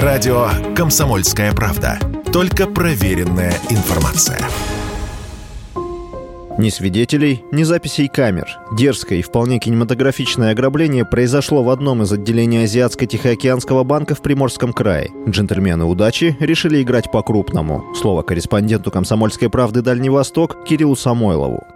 Радио «Комсомольская правда». Только проверенная информация. Ни свидетелей, ни записей камер. Дерзкое и вполне кинематографичное ограбление произошло в одном из отделений Азиатско-Тихоокеанского банка в Приморском крае. Джентльмены удачи решили играть по-крупному. Слово корреспонденту «Комсомольской правды» Дальний Восток Кириллу Самойлову.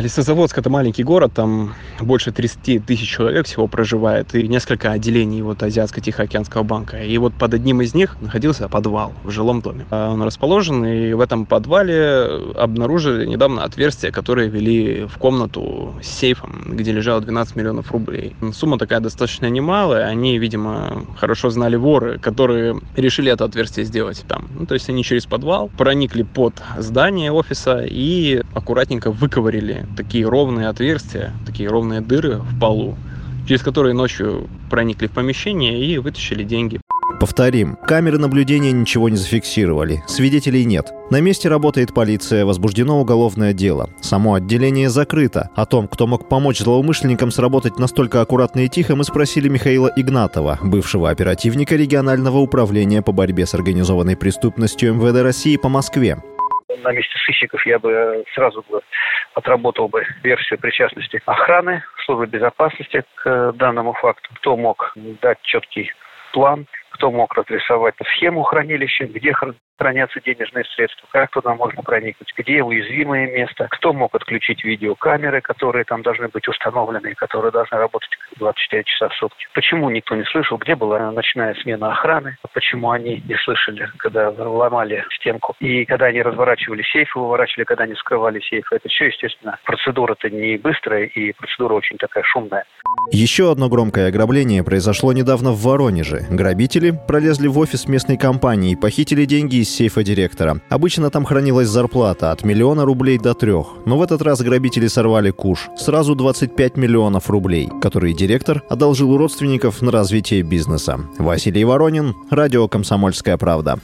Лесозаводск – это маленький город, там больше 30 тысяч человек всего проживает, и несколько отделений вот Азиатско-Тихоокеанского банка. И вот под одним из них находился подвал в жилом доме. А он расположен, и в этом подвале обнаружили недавно отверстия, которые вели в комнату с сейфом, где лежало 12 миллионов рублей. Сумма такая достаточно немалая, они, видимо, хорошо знали воры, которые решили это отверстие сделать там. Ну, то есть они через подвал проникли под здание офиса и аккуратненько выковырили такие ровные отверстия, такие ровные дыры в полу, через которые ночью проникли в помещение и вытащили деньги. Повторим, камеры наблюдения ничего не зафиксировали, свидетелей нет. На месте работает полиция, возбуждено уголовное дело. Само отделение закрыто. О том, кто мог помочь злоумышленникам сработать настолько аккуратно и тихо, мы спросили Михаила Игнатова, бывшего оперативника регионального управления по борьбе с организованной преступностью МВД России по Москве на месте сыщиков я бы сразу бы отработал бы версию причастности охраны, службы безопасности к данному факту. Кто мог дать четкий план, кто мог разрисовать схему хранилища, где хранятся денежные средства, как туда можно проникнуть, где уязвимое место, кто мог отключить видеокамеры, которые там должны быть установлены, которые должны работать 24 часа в сутки. Почему никто не слышал, где была ночная смена охраны, почему они не слышали, когда ломали стенку, и когда они разворачивали сейфы, выворачивали, когда они скрывали сейфы. Это все, естественно, процедура-то не быстрая, и процедура очень такая шумная. Еще одно громкое ограбление произошло недавно в Воронеже. Грабители пролезли в офис местной компании и похитили деньги из сейфа директора. Обычно там хранилась зарплата от миллиона рублей до трех. Но в этот раз грабители сорвали куш. Сразу 25 миллионов рублей, которые директор одолжил у родственников на развитие бизнеса. Василий Воронин, радио «Комсомольская правда».